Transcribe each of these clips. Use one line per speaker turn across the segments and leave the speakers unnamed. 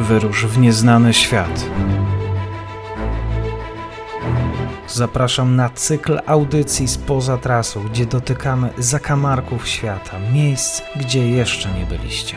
Wyrusz w nieznany świat. Zapraszam na cykl audycji spoza trasu, gdzie dotykamy zakamarków świata, miejsc, gdzie jeszcze nie byliście.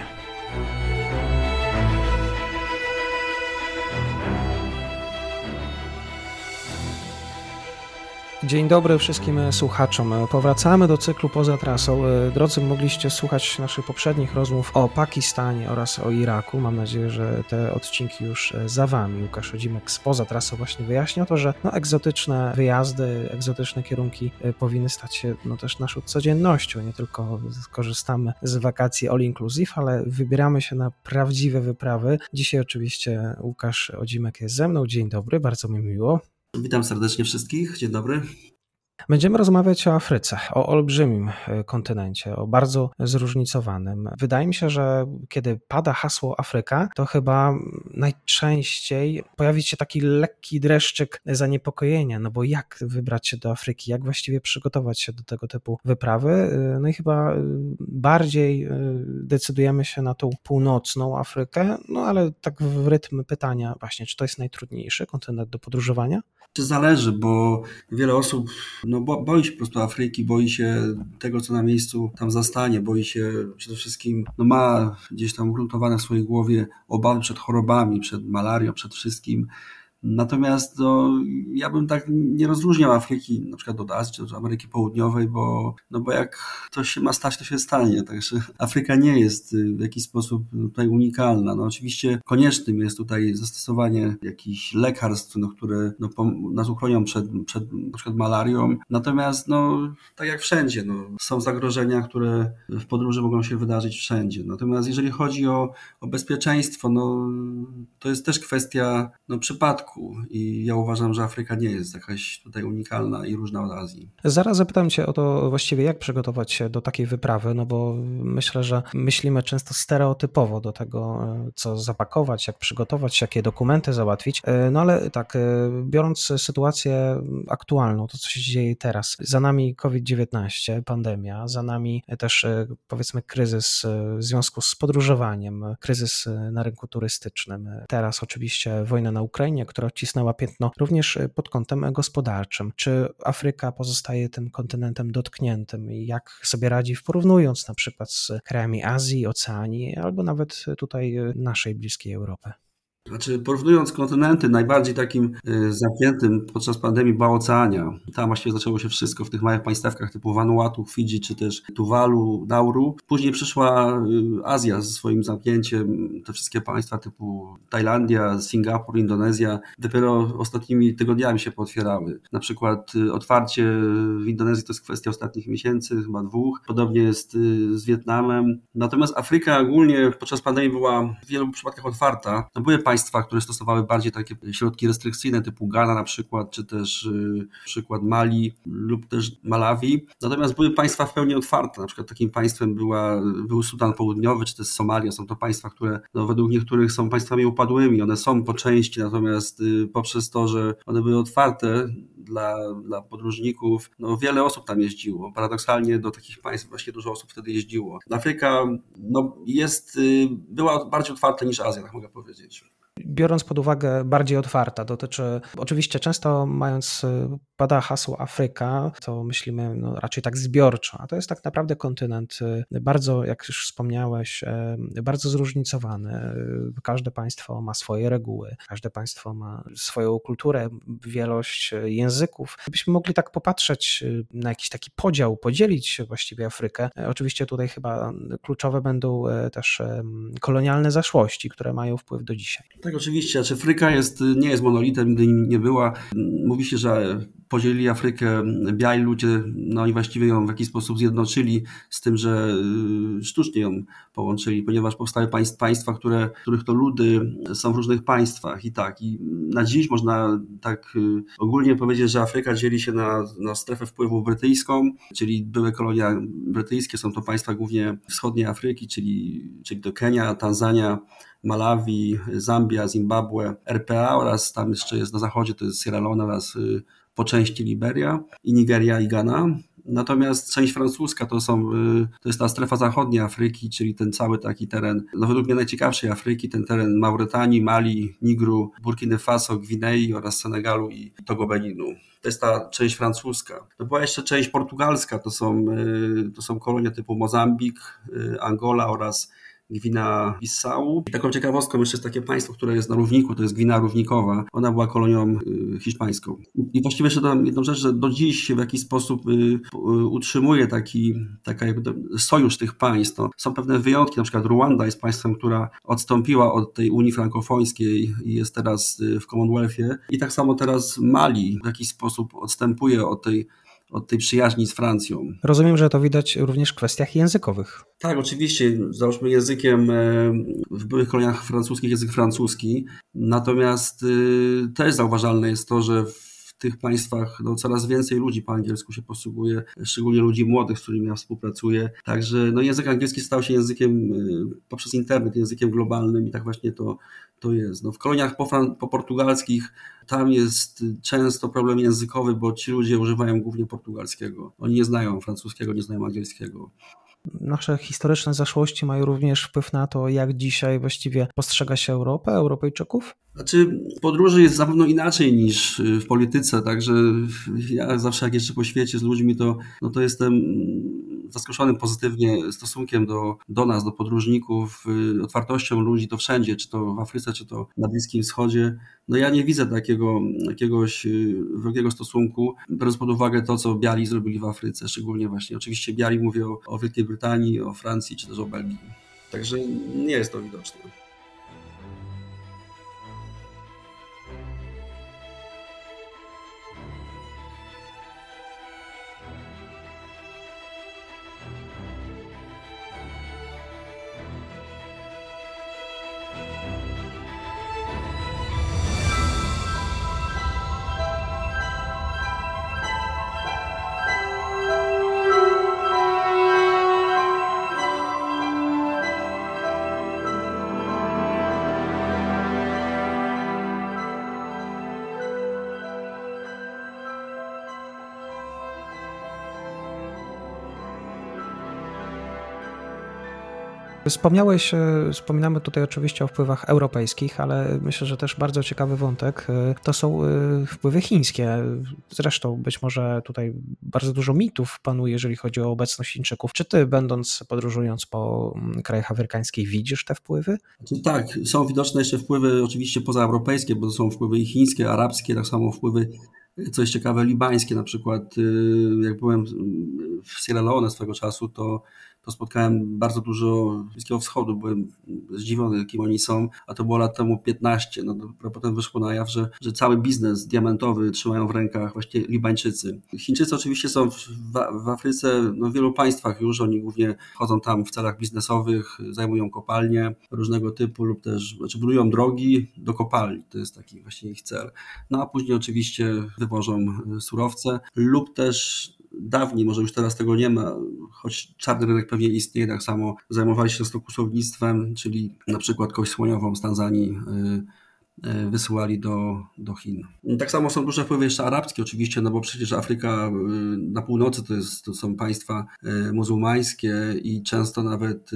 Dzień dobry wszystkim słuchaczom. Powracamy do cyklu poza trasą. Drodzy, mogliście słuchać naszych poprzednich rozmów o Pakistanie oraz o Iraku. Mam nadzieję, że te odcinki już za Wami. Łukasz Odzimek spoza trasą właśnie wyjaśniał to, że no, egzotyczne wyjazdy, egzotyczne kierunki e, powinny stać się no, też naszą codziennością. Nie tylko korzystamy z wakacji all inclusive, ale wybieramy się na prawdziwe wyprawy. Dzisiaj oczywiście Łukasz Odzimek jest ze mną. Dzień dobry, bardzo mi miło.
Witam serdecznie wszystkich. Dzień dobry.
Będziemy rozmawiać o Afryce, o olbrzymim e, kontynencie, o bardzo zróżnicowanym. Wydaje mi się, że kiedy pada hasło Afryka, to chyba najczęściej pojawi się taki lekki dreszczyk zaniepokojenia, no bo jak wybrać się do Afryki, jak właściwie przygotować się do tego typu wyprawy. E, no i chyba e, bardziej decydujemy się na tą północną Afrykę, no ale tak w rytm pytania właśnie, czy to jest najtrudniejszy kontynent do podróżowania?
Czy zależy, bo wiele osób no, boi się po prostu Afryki, boi się tego, co na miejscu tam zastanie, boi się przede wszystkim, no ma gdzieś tam ugruntowane w swojej głowie obawy przed chorobami, przed malarią, przed wszystkim. Natomiast no, ja bym tak nie rozróżniał Afryki na przykład od Azji czy Ameryki Południowej, bo, no bo jak to się ma stać, to się stanie. Także Afryka nie jest w jakiś sposób tutaj unikalna. No, oczywiście koniecznym jest tutaj zastosowanie jakichś lekarstw, no, które no, nas uchronią przed, przed na przykład malarią. Natomiast no, tak jak wszędzie, no, są zagrożenia, które w podróży mogą się wydarzyć wszędzie. Natomiast jeżeli chodzi o, o bezpieczeństwo, no, to jest też kwestia no, przypadku i ja uważam, że Afryka nie jest jakaś tutaj unikalna i różna od Azji.
Zaraz zapytam Cię o to właściwie, jak przygotować się do takiej wyprawy, no bo myślę, że myślimy często stereotypowo do tego, co zapakować, jak przygotować, jakie dokumenty załatwić. No ale tak, biorąc sytuację aktualną, to co się dzieje teraz, za nami COVID-19, pandemia, za nami też powiedzmy kryzys w związku z podróżowaniem, kryzys na rynku turystycznym. Teraz oczywiście wojna na Ukrainie, która która odcisnęła piętno również y, pod kątem gospodarczym. Czy Afryka pozostaje tym kontynentem dotkniętym jak sobie radzi, porównując na przykład z krajami Azji, Oceanii albo nawet tutaj y, naszej bliskiej Europy?
Znaczy, porównując kontynenty, najbardziej takim y, zamkniętym podczas pandemii była Oceania. Tam właściwie zaczęło się wszystko w tych małych państewkach typu Vanuatu, Fidżi czy też Tuwalu, Nauru. Później przyszła y, Azja ze swoim zamknięciem, te wszystkie państwa typu Tajlandia, Singapur, Indonezja dopiero ostatnimi tygodniami się pootwierały. Na przykład y, otwarcie w Indonezji to jest kwestia ostatnich miesięcy, chyba dwóch. Podobnie jest z Wietnamem. Natomiast Afryka ogólnie podczas pandemii była w wielu przypadkach otwarta. No, były państwa, które stosowały bardziej takie środki restrykcyjne, typu Ghana na przykład, czy też y, przykład Mali lub też Malawi. Natomiast były państwa w pełni otwarte. Na przykład takim państwem była, był Sudan Południowy, czy też Somalia. Są to państwa, które no, według niektórych są państwami upadłymi. One są po części, natomiast y, poprzez to, że one były otwarte dla, dla podróżników, no, wiele osób tam jeździło. Paradoksalnie do takich państw właśnie dużo osób wtedy jeździło. Afryka no, jest, y, była bardziej otwarta niż Azja, tak mogę powiedzieć
biorąc pod uwagę bardziej otwarta, dotyczy oczywiście często mając, y, pada hasło Afryka, to myślimy no, raczej tak zbiorczo, a to jest tak naprawdę kontynent y, bardzo, jak już wspomniałeś, y, bardzo zróżnicowany. Każde państwo ma swoje reguły, każde państwo ma swoją kulturę, wielość języków. Gdybyśmy mogli tak popatrzeć na jakiś taki podział, podzielić właściwie Afrykę, oczywiście tutaj chyba kluczowe będą też kolonialne zaszłości, które mają wpływ do dzisiaj.
Tak, oczywiście. Znaczy, Afryka jest, nie jest monolitem, nigdy nie była. Mówi się, że podzielili Afrykę biali ludzie, no i właściwie ją w jakiś sposób zjednoczyli z tym, że y, sztucznie ją połączyli, ponieważ powstały państwa, które, których to ludy są w różnych państwach i tak. I na dziś można tak y, ogólnie powiedzieć, że Afryka dzieli się na, na strefę wpływu brytyjską, czyli były kolonia brytyjskie, są to państwa głównie wschodniej Afryki, czyli, czyli to Kenia, Tanzania, Malawi, Zambia, Zimbabwe, RPA oraz tam jeszcze jest na zachodzie, to jest Sierra Leone oraz y, po części Liberia i Nigeria i Ghana. Natomiast część francuska to są, to jest ta strefa zachodnia Afryki, czyli ten cały taki teren, no według mnie najciekawszej Afryki, ten teren Mauretanii, Mali, Nigru, Burkiny Faso, Gwinei oraz Senegalu i Togo Beninu. To jest ta część francuska. No była jeszcze część portugalska, to są, to są kolonie typu Mozambik, Angola oraz Gwina Bissau. I taką ciekawostką jeszcze jest takie państwo, które jest na równiku, to jest Gwina Równikowa. Ona była kolonią y, hiszpańską. I właściwie jeszcze jedną rzecz, że do dziś w jakiś sposób y, y, utrzymuje taki, jakby sojusz tych państw. No, są pewne wyjątki, na przykład Ruanda jest państwem, która odstąpiła od tej Unii Frankofońskiej i jest teraz w Commonwealthie. I tak samo teraz Mali w jakiś sposób odstępuje od tej od tej przyjaźni z Francją.
Rozumiem, że to widać również w kwestiach językowych.
Tak, oczywiście. Załóżmy językiem e, w byłych koloniach francuskich język francuski. Natomiast y, też zauważalne jest to, że w tych państwach no, coraz więcej ludzi po angielsku się posługuje, szczególnie ludzi młodych, z którymi ja współpracuję. Także no, język angielski stał się językiem y, poprzez internet, językiem globalnym i tak właśnie to, to jest. No, w koloniach po, po tam jest często problem językowy, bo ci ludzie używają głównie portugalskiego. Oni nie znają francuskiego, nie znają angielskiego.
Nasze historyczne zaszłości mają również wpływ na to, jak dzisiaj właściwie postrzega się Europę, Europejczyków?
Znaczy, podróży jest zapewne inaczej niż w polityce, także ja zawsze jak jeszcze po świecie z ludźmi, to, no to jestem zaskoczonym pozytywnie stosunkiem do, do nas, do podróżników, y, otwartością ludzi to wszędzie, czy to w Afryce, czy to na Bliskim Wschodzie. No ja nie widzę takiego jakiegoś y, wrogiego stosunku, biorąc pod uwagę to, co biali zrobili w Afryce, szczególnie właśnie, oczywiście biali mówię o Wielkiej Brytanii, o Francji, czy też o Belgii. Także nie jest to widoczne.
Wspomniałeś, e, wspominamy tutaj oczywiście o wpływach europejskich, ale myślę, że też bardzo ciekawy wątek e, to są e, wpływy chińskie. Zresztą być może tutaj bardzo dużo mitów panuje, jeżeli chodzi o obecność Chińczyków. Czy ty, będąc, podróżując po mm, krajach afrykańskich, widzisz te wpływy?
Znaczy, tak, są widoczne jeszcze wpływy oczywiście pozaeuropejskie, bo to są wpływy i chińskie, arabskie, tak samo wpływy co jest ciekawe, libańskie na przykład. Jak byłem w Sierra Leone swego czasu, to to spotkałem bardzo dużo Bliskiego Wschodu, byłem zdziwiony, kim oni są, a to było lat temu 15. No, potem wyszło na jaw, że, że cały biznes diamentowy trzymają w rękach właśnie Libańczycy. Chińczycy oczywiście są w, w Afryce, no, w wielu państwach już, oni głównie chodzą tam w celach biznesowych, zajmują kopalnie różnego typu lub też, znaczy budują drogi do kopalni, to jest taki właśnie ich cel. No a później oczywiście wywożą surowce lub też dawniej, może już teraz tego nie ma, choć czarny rynek pewnie istnieje, tak samo zajmowali się stokusownictwem, czyli na przykład kość słoniową z Tanzanii y, wysyłali do, do Chin. Tak samo są duże wpływy jeszcze arabskie oczywiście, no bo przecież Afryka e, na północy to, jest, to są państwa e, muzułmańskie i często nawet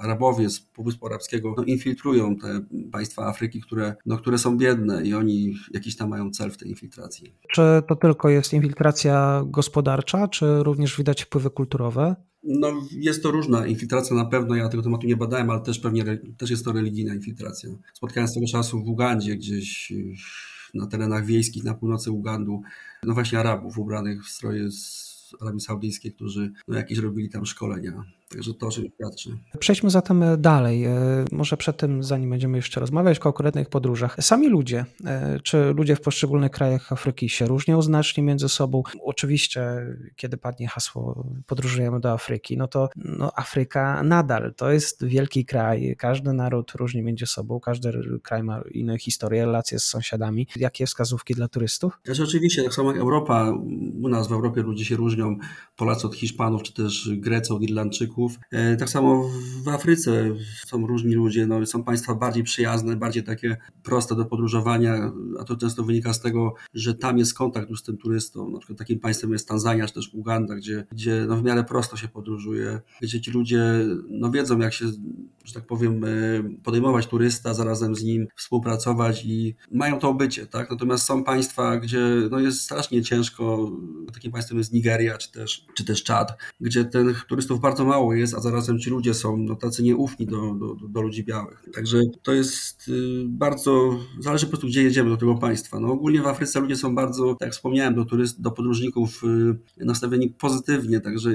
Arabowie z Półwyspu Arabskiego no, infiltrują te państwa Afryki, które, no, które są biedne i oni jakiś tam mają cel w tej infiltracji.
Czy to tylko jest infiltracja gospodarcza, czy również widać wpływy kulturowe?
No, jest to różna infiltracja na pewno, ja tego tematu nie badałem, ale też pewnie też jest to religijna infiltracja. Spotkałem swego czasu w Ugandzie, gdzieś na terenach wiejskich na północy Ugandu, no właśnie Arabów ubranych w stroje z Arabii Saudyjskiej, którzy no, jakieś robili tam szkolenia. Także to o czym świadczy.
Przejdźmy zatem dalej. E, może przed tym, zanim będziemy jeszcze rozmawiać o konkretnych podróżach. Sami ludzie, e, czy ludzie w poszczególnych krajach Afryki się różnią znacznie między sobą? Oczywiście, kiedy padnie hasło podróżujemy do Afryki, no to no Afryka nadal to jest wielki kraj. Każdy naród różni między sobą, każdy kraj ma inne historie, relacje z sąsiadami. Jakie wskazówki dla turystów?
Też oczywiście, tak samo jak Europa, u nas w Europie ludzie się różnią różnią Polacy od Hiszpanów, czy też Grecy od Irlandczyków. E, tak samo w Afryce są różni ludzie, no, są państwa bardziej przyjazne, bardziej takie proste do podróżowania, a to często wynika z tego, że tam jest kontakt już z tym turystą. Na przykład takim państwem jest Tanzania, czy też Uganda, gdzie, gdzie no, w miarę prosto się podróżuje, gdzie ci ludzie no, wiedzą, jak się, że tak powiem, e, podejmować turysta, zarazem z nim współpracować i mają to obycie, tak? Natomiast są państwa, gdzie no, jest strasznie ciężko, takim państwem jest Nigeria, czy też czy też Czad, gdzie tych turystów bardzo mało jest, a zarazem ci ludzie są no, tacy nieufni do, do, do ludzi białych. Także to jest y, bardzo, zależy po prostu gdzie jedziemy do tego państwa. No ogólnie w Afryce ludzie są bardzo, tak jak wspomniałem, do, turyst, do podróżników y, nastawieni pozytywnie, także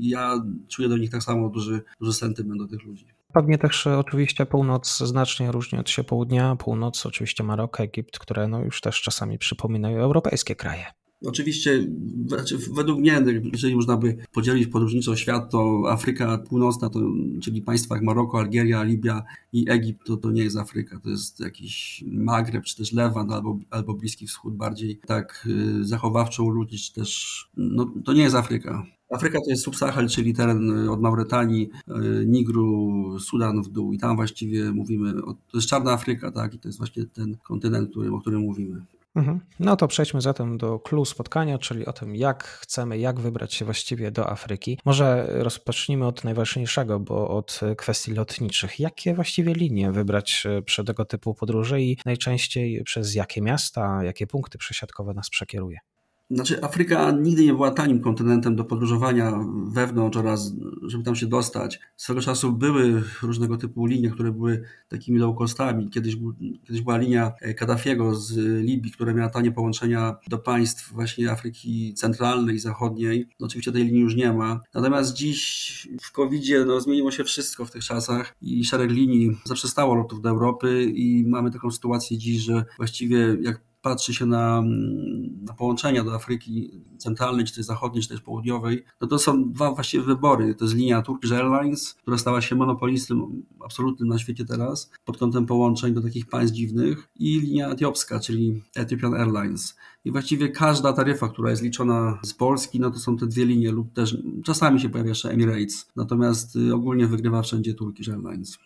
ja czuję do nich tak samo duży, duży sentyment do tych ludzi.
Pewnie też oczywiście północ znacznie różni od się południa. Północ oczywiście Marok, Egipt, które no już też czasami przypominają europejskie kraje.
Oczywiście, znaczy według mnie, jeżeli można by podzielić podróżniczo świat, to Afryka Północna, to, czyli państwa jak Maroko, Algieria, Libia i Egipt, to, to nie jest Afryka, to jest jakiś Magreb, czy też Lewant, albo, albo Bliski Wschód, bardziej tak y, zachowawczo ludzi, czy też, no to nie jest Afryka. Afryka to jest subsahel, czyli teren od Mauretanii, y, Nigru, Sudan w dół i tam właściwie mówimy, o, to jest czarna Afryka, tak, i to jest właśnie ten kontynent, którym, o którym mówimy.
Mhm. No to przejdźmy zatem do clue spotkania, czyli o tym, jak chcemy, jak wybrać się właściwie do Afryki. Może rozpocznijmy od najważniejszego, bo od kwestii lotniczych. Jakie właściwie linie wybrać e, przy tego typu podróży i najczęściej przez jakie miasta, jakie punkty przesiadkowe nas przekieruje?
Znaczy, Afryka nigdy nie była tanim kontynentem do podróżowania wewnątrz oraz, żeby tam się dostać. Swego czasu były różnego typu linie, które były takimi low costami. Kiedyś, kiedyś była linia e, Kaddafiego z Libii, która miała tanie połączenia do państw właśnie Afryki Centralnej i Zachodniej. No, oczywiście tej linii już nie ma. Natomiast dziś w COVID-zie no, zmieniło się wszystko w tych czasach i szereg linii zaprzestało lotów do Europy i mamy taką sytuację dziś, że właściwie jak patrzy się na, na połączenia do Afryki Centralnej, czy też Zachodniej, czy też Południowej, no to są dwa właściwie wybory. To jest linia Turkish Airlines, która stała się monopolistą absolutnym na świecie teraz pod kątem połączeń do takich państw dziwnych i linia etiopska, czyli Ethiopian Airlines. I właściwie każda taryfa, która jest liczona z Polski, no to są te dwie linie lub też czasami się pojawia jeszcze Emirates. Natomiast y, ogólnie wygrywa wszędzie Turkish Airlines.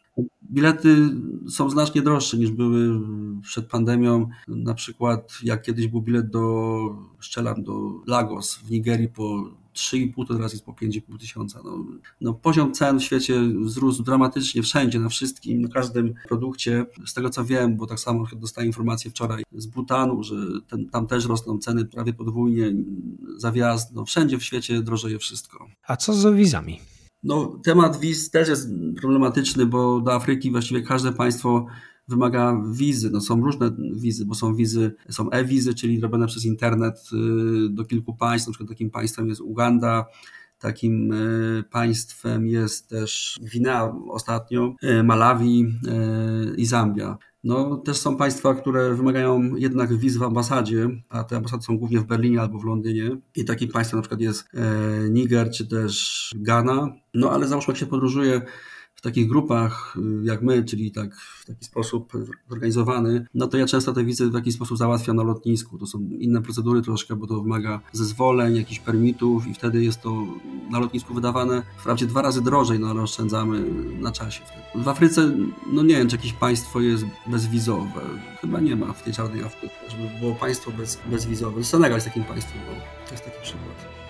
Bilety są znacznie droższe niż były przed pandemią. Na przykład jak kiedyś był bilet do, szczelam, do Lagos w Nigerii po 3,5 to teraz jest po 5,5 tysiąca. No, no, poziom cen w świecie wzrósł dramatycznie wszędzie, na wszystkim, na każdym produkcie. Z tego co wiem, bo tak samo dostałem informację wczoraj z Butanu, że ten, tam też rosną ceny prawie podwójnie za wjazd. No, wszędzie w świecie drożeje wszystko.
A co z wizami?
No, temat wiz też jest problematyczny, bo do Afryki właściwie każde państwo wymaga wizy. No, są różne wizy, bo są wizy, są e-wizy, czyli robione przez internet y, do kilku państw. Na przykład takim państwem jest Uganda, Takim y, państwem jest też Gwinea ostatnio, y, Malawi i Zambia. No, też są państwa, które wymagają jednak wiz w ambasadzie, a te ambasady są głównie w Berlinie albo w Londynie. I takim państwem na przykład jest e, Niger czy też Ghana. No ale załóżmy, jak się podróżuje w takich grupach y, jak my, czyli tak w taki sposób zorganizowany, no to ja często te wizy w jakiś sposób załatwiam na lotnisku. To są inne procedury troszkę, bo to wymaga zezwoleń, jakichś permitów i wtedy jest to na lotnisku wydawane wprawdzie dwa razy drożej, no ale oszczędzamy na czasie. W Afryce, no nie wiem, czy jakieś państwo jest bezwizowe. Chyba nie ma w tej czarnej Afryce, żeby było państwo bez, bezwizowe. Senegal jest takim państwem, bo to jest taki przykład.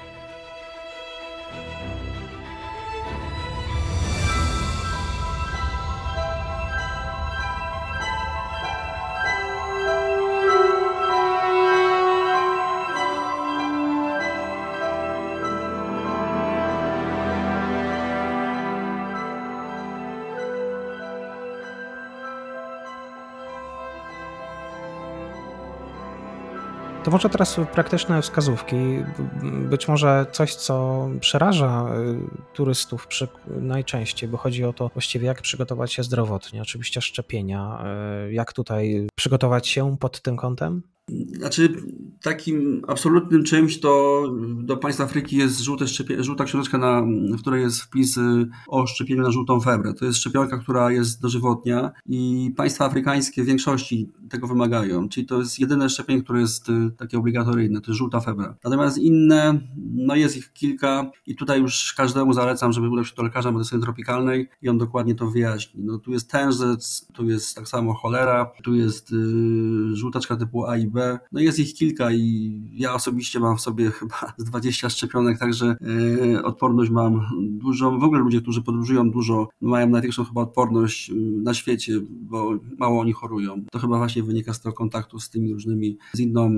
To może teraz praktyczne wskazówki, być może coś, co przeraża y, turystów przy, najczęściej, bo chodzi o to właściwie jak przygotować się zdrowotnie, oczywiście szczepienia, y, jak tutaj przygotować się pod tym kątem?
Znaczy, takim absolutnym czymś to do państw Afryki jest żółte żółta książeczka, na, w której jest wpis y, o szczepieniu na żółtą febrę. To jest szczepionka, która jest dożywotnia i państwa afrykańskie w większości tego wymagają, czyli to jest jedyne szczepienie, które jest takie obligatoryjne, to jest żółta febra. Natomiast inne, no jest ich kilka i tutaj już każdemu zalecam, żeby udał się do lekarza medycyny tropikalnej i on dokładnie to wyjaśni. No tu jest tężec, tu jest tak samo cholera, tu jest yy, żółtaczka typu A i B, no jest ich kilka i ja osobiście mam w sobie chyba z 20 szczepionek, także yy, odporność mam dużą. W ogóle ludzie, którzy podróżują dużo, mają największą chyba odporność yy, na świecie, bo mało oni chorują. To chyba właśnie wynika z tego kontaktu z tymi różnymi, z, inną,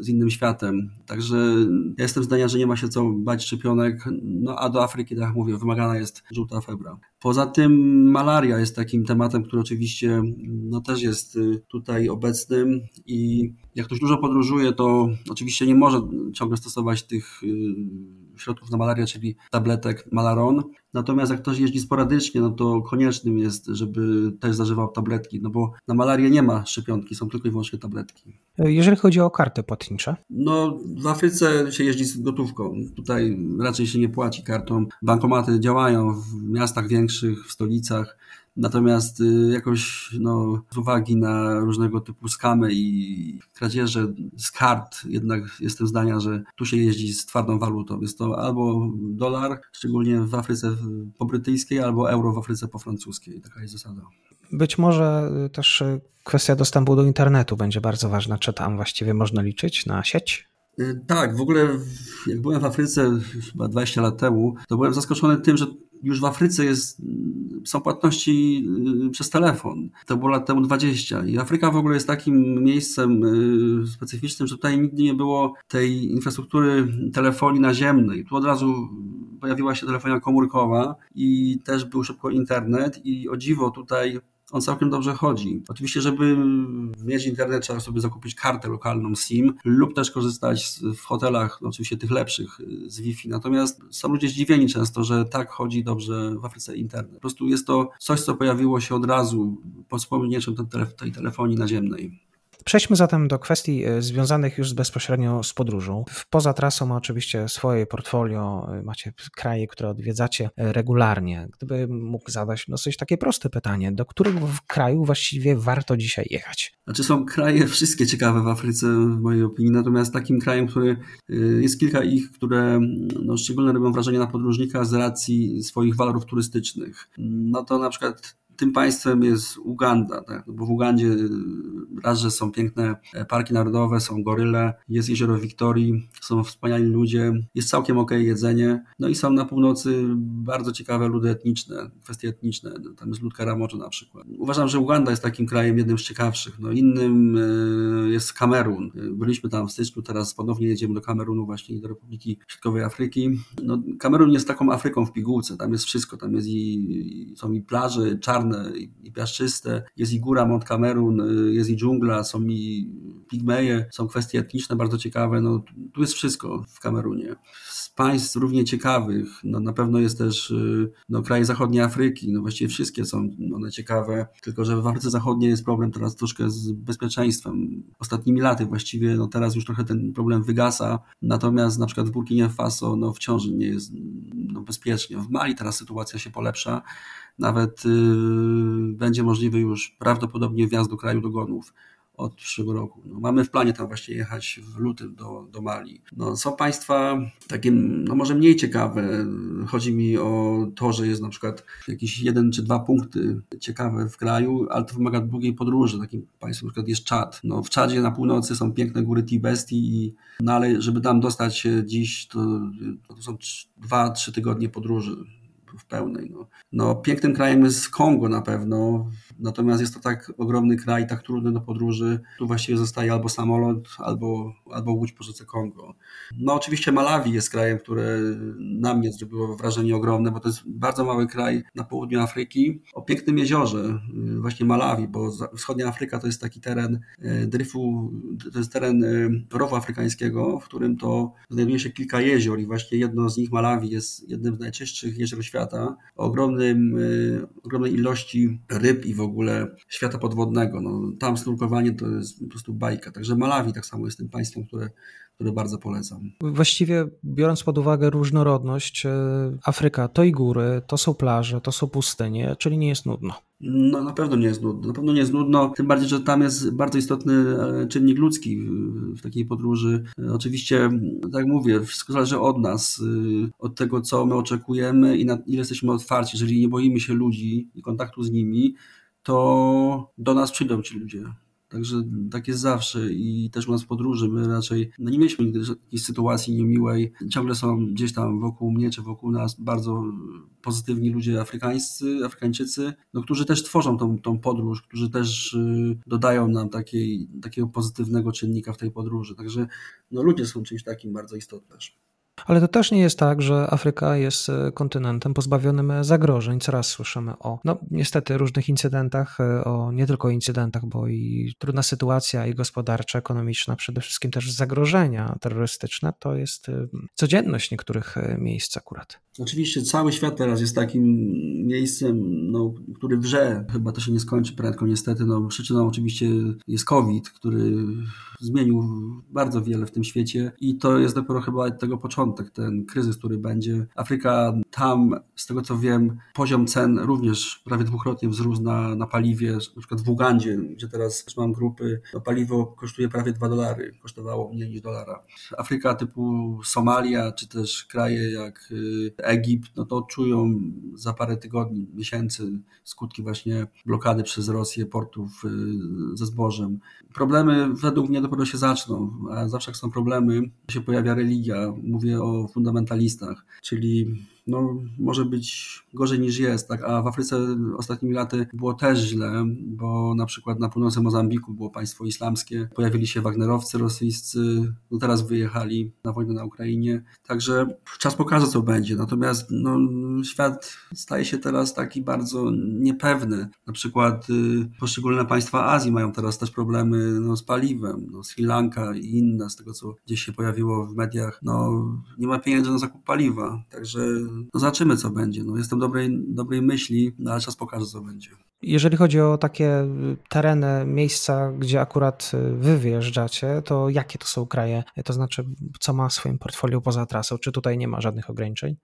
z innym światem. Także ja jestem zdania, że nie ma się co bać szczepionek, no a do Afryki, tak jak mówię, wymagana jest żółta febra. Poza tym malaria jest takim tematem, który oczywiście no, też jest y, tutaj obecnym i jak ktoś dużo podróżuje, to oczywiście nie może ciągle stosować tych y, środków na malarię, czyli tabletek Malaron. Natomiast jak ktoś jeździ sporadycznie, no to koniecznym jest, żeby też zażywał tabletki, no bo na malarię nie ma szczepionki, są tylko i wyłącznie tabletki.
Jeżeli chodzi o karty płatnicze?
No w Afryce się jeździ z gotówką. Tutaj raczej się nie płaci kartą. Bankomaty działają w miastach większych, w stolicach. Natomiast y, jakoś no, z uwagi na różnego typu skamy i kradzieże z kart, jednak jestem zdania, że tu się jeździ z twardą walutą. Jest to albo dolar, szczególnie w Afryce pobrytyjskiej, albo euro w Afryce po francuskiej. Taka jest zasada.
Być może y, też y, kwestia dostępu do internetu będzie bardzo ważna. Czy tam właściwie można liczyć na sieć?
Tak, w ogóle jak byłem w Afryce chyba 20 lat temu, to byłem zaskoczony tym, że już w Afryce jest, są płatności y, przez telefon. To było lat temu 20. I Afryka w ogóle jest takim miejscem y, specyficznym, że tutaj nigdy nie było tej infrastruktury telefonii naziemnej. Tu od razu pojawiła się telefonia komórkowa i też był szybko internet i o dziwo tutaj on całkiem dobrze chodzi. Oczywiście, żeby mieć internet, trzeba sobie zakupić kartę lokalną SIM lub też korzystać w hotelach, no oczywiście tych lepszych, z Wi-Fi. Natomiast są ludzie zdziwieni często, że tak chodzi dobrze w Afryce internet. Po prostu jest to coś, co pojawiło się od razu po wspomnieniu tej telefonii naziemnej.
Przejdźmy zatem do kwestii e, związanych już bezpośrednio z podróżą. Poza trasą ma oczywiście swoje portfolio, e, macie kraje, które odwiedzacie e, regularnie. Gdyby mógł zadać dosyć takie proste pytanie, do których kraju właściwie warto dzisiaj jechać?
Znaczy są kraje wszystkie ciekawe w Afryce w mojej opinii, natomiast takim krajem, który jest kilka ich, które no, szczególnie robią wrażenie na podróżnika z racji swoich walorów turystycznych. No to na przykład tym państwem jest Uganda, tak? No bo w Ugandzie raz, że są piękne parki narodowe, są goryle, jest jezioro Wiktorii, są wspaniali ludzie, jest całkiem ok jedzenie, no i są na północy bardzo ciekawe ludy etniczne, kwestie etniczne, tam jest lud Karamoto na przykład. Uważam, że Uganda jest takim krajem jednym z ciekawszych, no innym e, jest Kamerun. Byliśmy tam w styczniu, teraz ponownie jedziemy do Kamerunu właśnie do Republiki Środkowej Afryki. No, Kamerun jest taką Afryką w pigułce, tam jest wszystko, tam jest i, są i plaże czarne, czarne i piaszczyste, jest i góra Mont Camerun, y, jest i dżungla, są i pigmeje, są kwestie etniczne bardzo ciekawe, no tu jest wszystko w Kamerunie. Z państw równie ciekawych, no na pewno jest też y, no, kraje zachodniej Afryki, no właściwie wszystkie są one ciekawe, tylko że w Afryce Zachodniej jest problem teraz troszkę z bezpieczeństwem. Ostatnimi laty właściwie, no teraz już trochę ten problem wygasa, natomiast na przykład w Burkinie Faso no wciąż nie jest no, bezpiecznie. W Mali teraz sytuacja się polepsza, nawet y, będzie możliwy już prawdopodobnie wjazd do kraju dogonów od przyszłego roku. No, mamy w planie tam właśnie jechać w lutym do, do Mali. No, są państwa takie, no może mniej ciekawe. Chodzi mi o to, że jest na przykład jakiś jeden czy dwa punkty ciekawe w kraju, ale to wymaga długiej podróży. Takim państwem na przykład jest Czad. No, w Czadzie na północy są piękne góry Tibesti, no ale żeby tam dostać się dziś, to, to są dwa, trzy tygodnie podróży w pełnej. No. no, pięknym krajem jest Kongo na pewno, natomiast jest to tak ogromny kraj, tak trudny do podróży. Tu właściwie zostaje albo samolot, albo, albo łódź po rzece Kongo. No oczywiście Malawi jest krajem, które na mnie zrobiło wrażenie ogromne, bo to jest bardzo mały kraj na południu Afryki, o pięknym jeziorze, y, właśnie Malawi, bo wschodnia Afryka to jest taki teren y, dryfu, to jest teren y, rowu afrykańskiego, w którym to znajduje się kilka jezior i właśnie jedno z nich, Malawi, jest jednym z najczystszych jezior świata świata, o ogromnym, y, ogromnej ilości ryb i w ogóle świata podwodnego. No, tam snurkowanie to jest po prostu bajka. Także Malawi tak samo jest tym państwem, które które bardzo polecam.
Właściwie biorąc pod uwagę różnorodność, e, Afryka to i góry, to są plaże, to są pustynie, czyli nie jest nudno.
No na pewno nie jest nudno. Na pewno nie jest nudno, tym bardziej, że tam jest bardzo istotny e, czynnik ludzki w takiej podróży. E, oczywiście, tak jak mówię, wszystko zależy od nas, od tego, co my oczekujemy i na ile jesteśmy otwarci. Jeżeli nie boimy się ludzi i kontaktu z nimi, to do nas przyjdą ci ludzie. Także tak jest zawsze i też u nas w podróży my raczej no nie mieliśmy nigdy jakiejś sytuacji niemiłej. Ciągle są gdzieś tam wokół mnie czy wokół nas bardzo pozytywni ludzie afrykańscy, Afrykańczycy, no, którzy też tworzą tą, tą podróż, którzy też y, dodają nam takiej, takiego pozytywnego czynnika w tej podróży. Także no, ludzie są czymś takim bardzo istotnym.
Ale to też nie jest tak, że Afryka jest e, kontynentem pozbawionym zagrożeń. Coraz słyszymy o, no niestety, różnych incydentach, e, o nie tylko incydentach, bo i trudna sytuacja i gospodarcza, ekonomiczna, przede wszystkim też zagrożenia terrorystyczne, to jest e, codzienność niektórych miejsc akurat.
Oczywiście cały świat teraz jest takim miejscem, no, który wrze. Chyba to się nie skończy prędko niestety. No, przyczyną oczywiście jest COVID, który zmienił bardzo wiele w tym świecie i to jest dopiero chyba tego początek, ten kryzys, który będzie. Afryka tam, z tego co wiem, poziom cen również prawie dwukrotnie wzrósł na, na paliwie, na przykład w Ugandzie, gdzie teraz mam grupy, no, paliwo kosztuje prawie 2 dolary, kosztowało mniej niż dolara. Afryka typu Somalia, czy też kraje jak y, Egipt, no to czują za parę tygodni, miesięcy skutki właśnie blokady przez Rosję portów y, ze zbożem. Problemy według mnie dopiero się zaczną, a zawsze jak są problemy, się pojawia religia. Mówię o fundamentalistach, czyli no, może być gorzej niż jest, tak? a w Afryce ostatnimi laty było też źle, bo na przykład na północy Mozambiku było państwo islamskie, pojawili się Wagnerowcy rosyjscy, no teraz wyjechali na wojnę na Ukrainie, także czas pokaże co będzie, natomiast no, świat staje się teraz taki bardzo niepewny, na przykład y, poszczególne państwa Azji mają teraz też problemy no, z paliwem, no, Sri Lanka i inne, z tego co gdzieś się pojawiło w mediach, no nie ma pieniędzy na zakup paliwa, także no zobaczymy, co będzie. No, jestem dobrej, dobrej myśli, no, ale czas pokaże, co będzie.
Jeżeli chodzi o takie tereny, miejsca, gdzie akurat wy wyjeżdżacie, to jakie to są kraje? To znaczy, co ma w swoim portfolio poza trasą? Czy tutaj nie ma żadnych ograniczeń?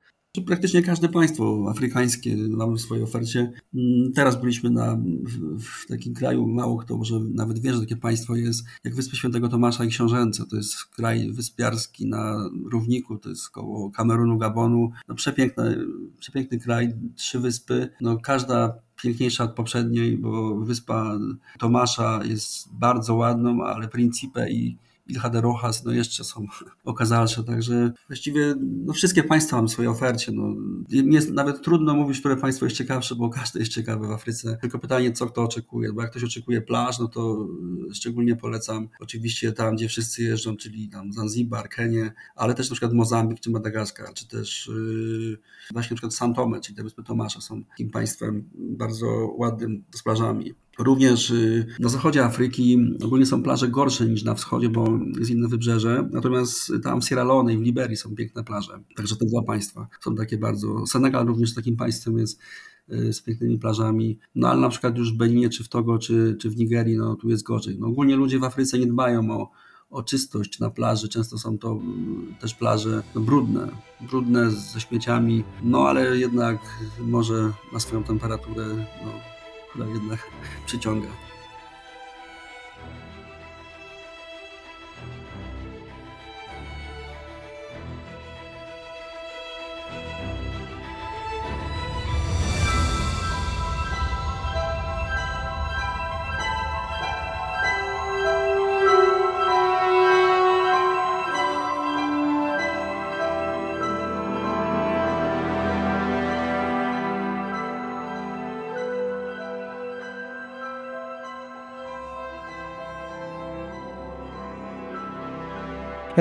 Praktycznie każde państwo afrykańskie mamy w swojej ofercie. Mm, teraz byliśmy na, w, w, takim kraju, mało kto może nawet wie, że takie państwo jest, jak Wyspy Świętego Tomasza i Książęce. To jest kraj wyspiarski na równiku, to jest koło Kamerunu, Gabonu. No przepiękny, przepiękny kraj, trzy wyspy. No każda piękniejsza od poprzedniej, bo wyspa Tomasza jest bardzo ładną, ale Principe i Ilha de Rojas, no jeszcze są okazalsze, także właściwie no wszystkie państwa mam w swojej ofercie. No, jest nawet trudno mówić, które państwo jest ciekawsze, bo każde jest ciekawe w Afryce. Tylko pytanie, co kto oczekuje, bo jak ktoś oczekuje plaż, no to szczególnie polecam oczywiście tam, gdzie wszyscy jeżdżą, czyli tam Zanzibar, Kenię, ale też na przykład Mozambik czy Madagaskar, czy też yy, właśnie na przykład San Tome, czyli te wyspy Tomasza są takim państwem bardzo ładnym z plażami. Również y, na zachodzie Afryki ogólnie są plaże gorsze niż na wschodzie, bo jest inne wybrzeże. Natomiast tam w Sierra Leone i w Liberii są piękne plaże. Także te dwa państwa są takie bardzo. Senegal również takim państwem jest y, z pięknymi plażami. No ale na przykład już w Beninie, czy w Togo, czy, czy w Nigerii, no tu jest gorzej. No, ogólnie ludzie w Afryce nie dbają o, o czystość na plaży. Często są to y, też plaże no, brudne, brudne ze śmieciami, no ale jednak może na swoją temperaturę no, która jednak przyciąga.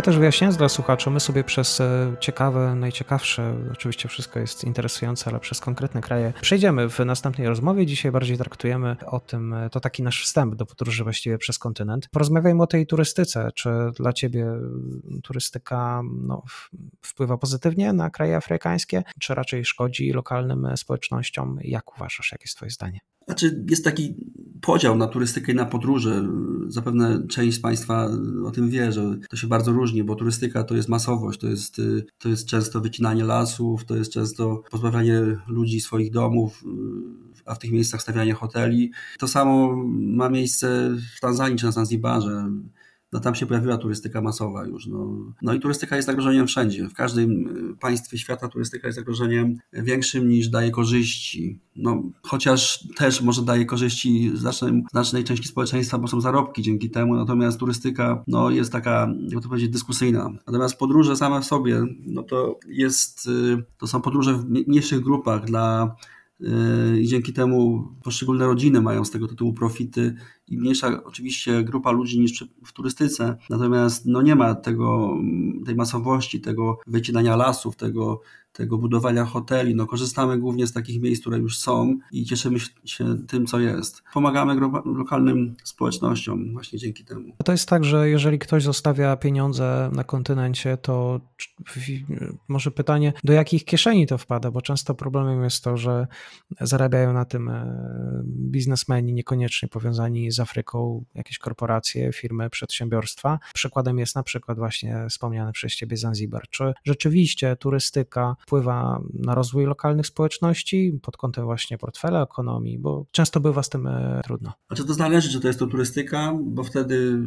Też wyjaśniając dla słuchaczy, my sobie przez e, ciekawe, najciekawsze, oczywiście wszystko jest interesujące, ale przez konkretne kraje przejdziemy w następnej rozmowie. Dzisiaj bardziej traktujemy o tym, e, to taki nasz wstęp do podróży właściwie przez kontynent. Porozmawiajmy o tej turystyce. Czy dla ciebie turystyka no, wpływa pozytywnie na kraje afrykańskie, czy raczej szkodzi lokalnym społecznościom? Jak uważasz, jakie jest twoje zdanie?
Znaczy, jest taki podział na turystykę i na podróże. Zapewne część z Państwa o tym wie, że to się bardzo różni, bo turystyka to jest masowość, to jest, to jest często wycinanie lasów, to jest często pozbawianie ludzi swoich domów, a w tych miejscach stawianie hoteli. To samo ma miejsce w Tanzanii czy na Zanzibarze no tam się pojawiła turystyka masowa już. No, no i turystyka jest zagrożeniem wszędzie. W każdym y, państwie świata turystyka jest zagrożeniem większym niż daje korzyści. No, chociaż też może daje korzyści znacznej, znacznej części społeczeństwa, bo są zarobki dzięki temu, natomiast turystyka no, jest taka, jak to powiedzieć, dyskusyjna. Natomiast podróże same w sobie, no to jest, y, to są podróże w mniejszych grupach dla i dzięki temu poszczególne rodziny mają z tego tytułu profity i mniejsza oczywiście grupa ludzi niż w turystyce. Natomiast no nie ma tego, tej masowości, tego wycinania lasów, tego, tego budowania hoteli. No korzystamy głównie z takich miejsc, które już są i cieszymy się tym, co jest. Pomagamy lokalnym społecznościom właśnie dzięki temu.
To jest tak, że jeżeli ktoś zostawia pieniądze na kontynencie, to może pytanie, do jakich kieszeni to wpada, bo często problemem jest to, że zarabiają na tym e, biznesmeni niekoniecznie powiązani z Afryką, jakieś korporacje, firmy, przedsiębiorstwa. Przykładem jest na przykład właśnie wspomniany przez Ciebie Zanzibar. Czy rzeczywiście turystyka wpływa na rozwój lokalnych społeczności pod kątem właśnie portfela, ekonomii, bo często bywa z tym e, trudno.
Znaczy to zależy, czy to jest to turystyka, bo wtedy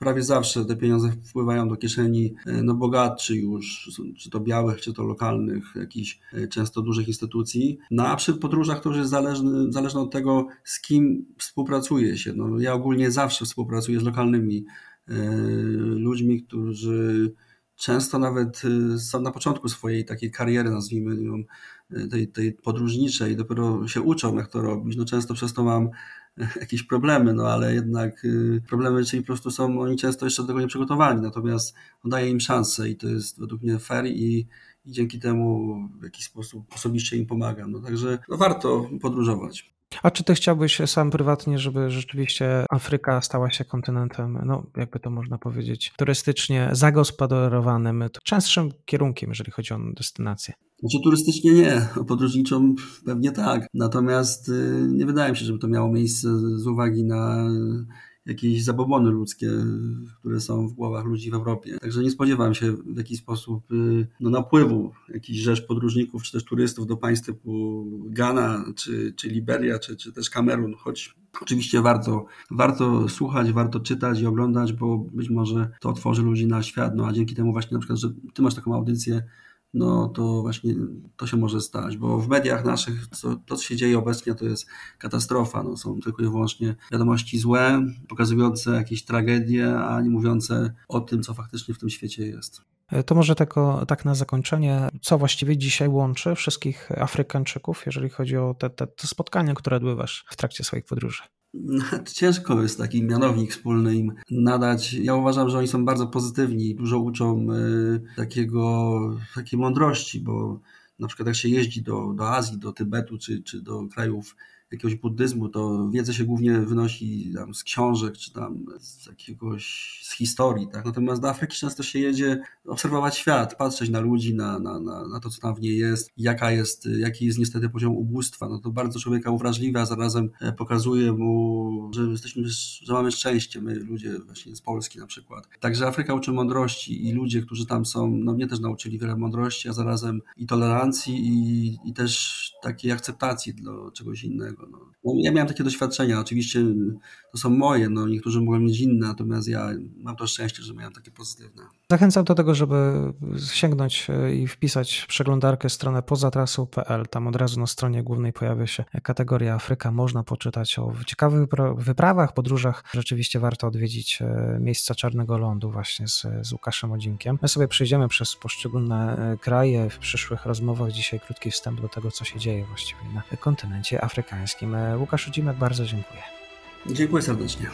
prawie zawsze te pieniądze wpływają do kieszeni e, no bogatszy już, czy to białych, czy to lokalnych, jakichś e, często dużych instytucji. No a przy podróżach to już jest zależne, zależne od tego, z kim współpracuje się. No, ja ogólnie zawsze współpracuję z lokalnymi ludźmi, którzy często nawet y, są na początku swojej takiej kariery, nazwijmy ją, y, tej, tej podróżniczej, dopiero się uczą, jak to robić. No często przez to mam jakieś problemy, no ale jednak y, problemy, czyli po prostu są oni często jeszcze do tego nie przygotowani, natomiast daje im szansę i to jest według mnie fair i, i dzięki temu w jakiś sposób osobiście im pomagam. No także no, warto podróżować.
A czy ty chciałbyś sam prywatnie, żeby rzeczywiście Afryka stała się kontynentem, no jakby to można powiedzieć, turystycznie zagospodarowanym, częstszym kierunkiem, jeżeli chodzi o destynację?
Znaczy turystycznie nie, podróżniczą pewnie tak. Natomiast y, nie wydaje mi się, żeby to miało miejsce z uwagi na jakieś zabobony ludzkie, które są w głowach ludzi w Europie. Także nie spodziewam się w jakiś sposób y, no, napływu jakichś rzesz podróżników czy też turystów do państw typu Ghana, czy, czy Liberia, czy, czy też Kamerun, choć Oczywiście warto, warto słuchać, warto czytać i oglądać, bo być może to otworzy ludzi na świat, no a dzięki temu właśnie na przykład, że ty masz taką audycję, no to właśnie to się może stać, bo w mediach naszych co, to, co się dzieje obecnie, to jest katastrofa. No, są tylko i wyłącznie wiadomości złe, pokazujące jakieś tragedie, a nie mówiące o tym, co faktycznie w tym świecie jest.
To może tylko tak na zakończenie, co właściwie dzisiaj łączy wszystkich Afrykańczyków, jeżeli chodzi o te, te, te spotkania, które odbywasz w trakcie swoich podróży?
Ciężko jest taki mianownik wspólny im nadać. Ja uważam, że oni są bardzo pozytywni, dużo uczą y, takiego, takiej mądrości, bo na przykład jak się jeździ do, do Azji, do Tybetu czy, czy do krajów jakiegoś buddyzmu, to wiedzę się głównie wynosi tam z książek, czy tam z jakiegoś, z historii, tak? Natomiast do Afryki często się jedzie obserwować świat, patrzeć na ludzi, na, na, na, na to, co tam w niej jest, jaka jest, jaki jest niestety poziom ubóstwa. No to bardzo człowieka uwrażliwia, zarazem e, pokazuje mu, że jesteśmy, że mamy szczęście, my ludzie właśnie z Polski na przykład. Także Afryka uczy mądrości i ludzie, którzy tam są, no mnie też nauczyli wiele mądrości, a zarazem i tolerancji i, i też takiej akceptacji dla czegoś innego. No. no. ja miałem takie doświadczenia, oczywiście to są moje, no niektórzy mogą mieć inne, natomiast ja mam to szczęście, że miałem takie pozytywne.
Zachęcam do tego, żeby sięgnąć e, i wpisać w przeglądarkę stronę pozatrasą.pl. Tam od razu na stronie głównej pojawia się kategoria Afryka. Można poczytać o ciekawych wyprawach, podróżach. Rzeczywiście warto odwiedzić e, miejsca Czarnego Lądu właśnie z, z Łukaszem Odzinkiem. My sobie przejdziemy przez poszczególne e, kraje w przyszłych rozmowach. Dzisiaj krótki wstęp do tego, co się dzieje właściwie na kontynencie afrykańskim. Łukasz Odzimek, bardzo dziękuję.
Dziękuję serdecznie.